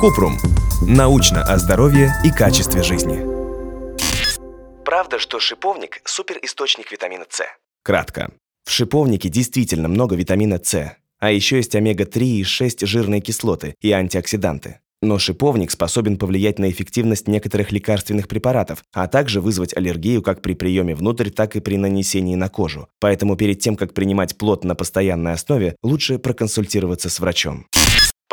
Купрум. Научно о здоровье и качестве жизни. Правда, что шиповник – суперисточник витамина С? Кратко. В шиповнике действительно много витамина С, а еще есть омега-3 и 6 жирные кислоты и антиоксиданты. Но шиповник способен повлиять на эффективность некоторых лекарственных препаратов, а также вызвать аллергию как при приеме внутрь, так и при нанесении на кожу. Поэтому перед тем, как принимать плод на постоянной основе, лучше проконсультироваться с врачом.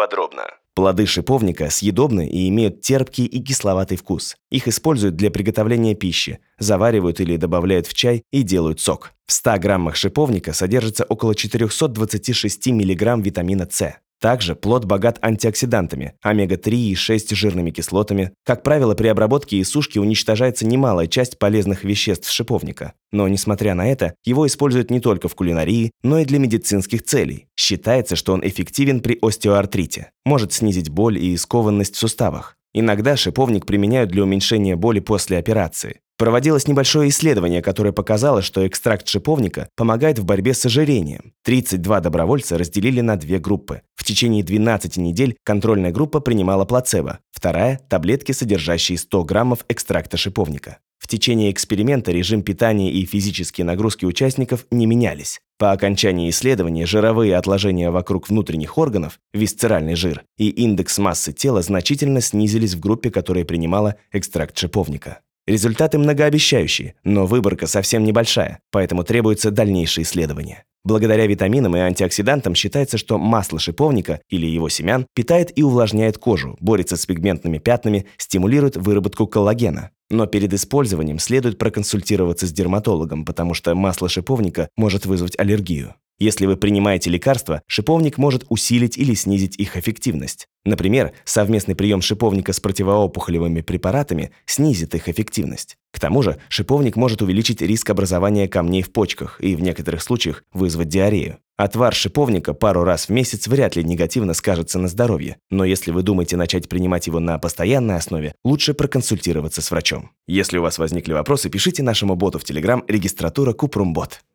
Подробно. Плоды шиповника съедобны и имеют терпкий и кисловатый вкус. Их используют для приготовления пищи, заваривают или добавляют в чай и делают сок. В 100 граммах шиповника содержится около 426 мг витамина С. Также плод богат антиоксидантами, омега-3 и 6 жирными кислотами. Как правило, при обработке и сушке уничтожается немалая часть полезных веществ шиповника. Но, несмотря на это, его используют не только в кулинарии, но и для медицинских целей. Считается, что он эффективен при остеоартрите, может снизить боль и скованность в суставах. Иногда шиповник применяют для уменьшения боли после операции. Проводилось небольшое исследование, которое показало, что экстракт шиповника помогает в борьбе с ожирением. 32 добровольца разделили на две группы. В течение 12 недель контрольная группа принимала плацебо, вторая – таблетки, содержащие 100 граммов экстракта шиповника. В течение эксперимента режим питания и физические нагрузки участников не менялись. По окончании исследования жировые отложения вокруг внутренних органов, висцеральный жир и индекс массы тела значительно снизились в группе, которая принимала экстракт шиповника. Результаты многообещающие, но выборка совсем небольшая, поэтому требуется дальнейшее исследование. Благодаря витаминам и антиоксидантам считается, что масло шиповника или его семян питает и увлажняет кожу, борется с пигментными пятнами, стимулирует выработку коллагена. Но перед использованием следует проконсультироваться с дерматологом, потому что масло шиповника может вызвать аллергию. Если вы принимаете лекарства, шиповник может усилить или снизить их эффективность. Например, совместный прием шиповника с противоопухолевыми препаратами снизит их эффективность. К тому же, шиповник может увеличить риск образования камней в почках и в некоторых случаях вызвать диарею. Отвар шиповника пару раз в месяц вряд ли негативно скажется на здоровье, но если вы думаете начать принимать его на постоянной основе, лучше проконсультироваться с врачом. Если у вас возникли вопросы, пишите нашему боту в Telegram регистратура Купрумбот.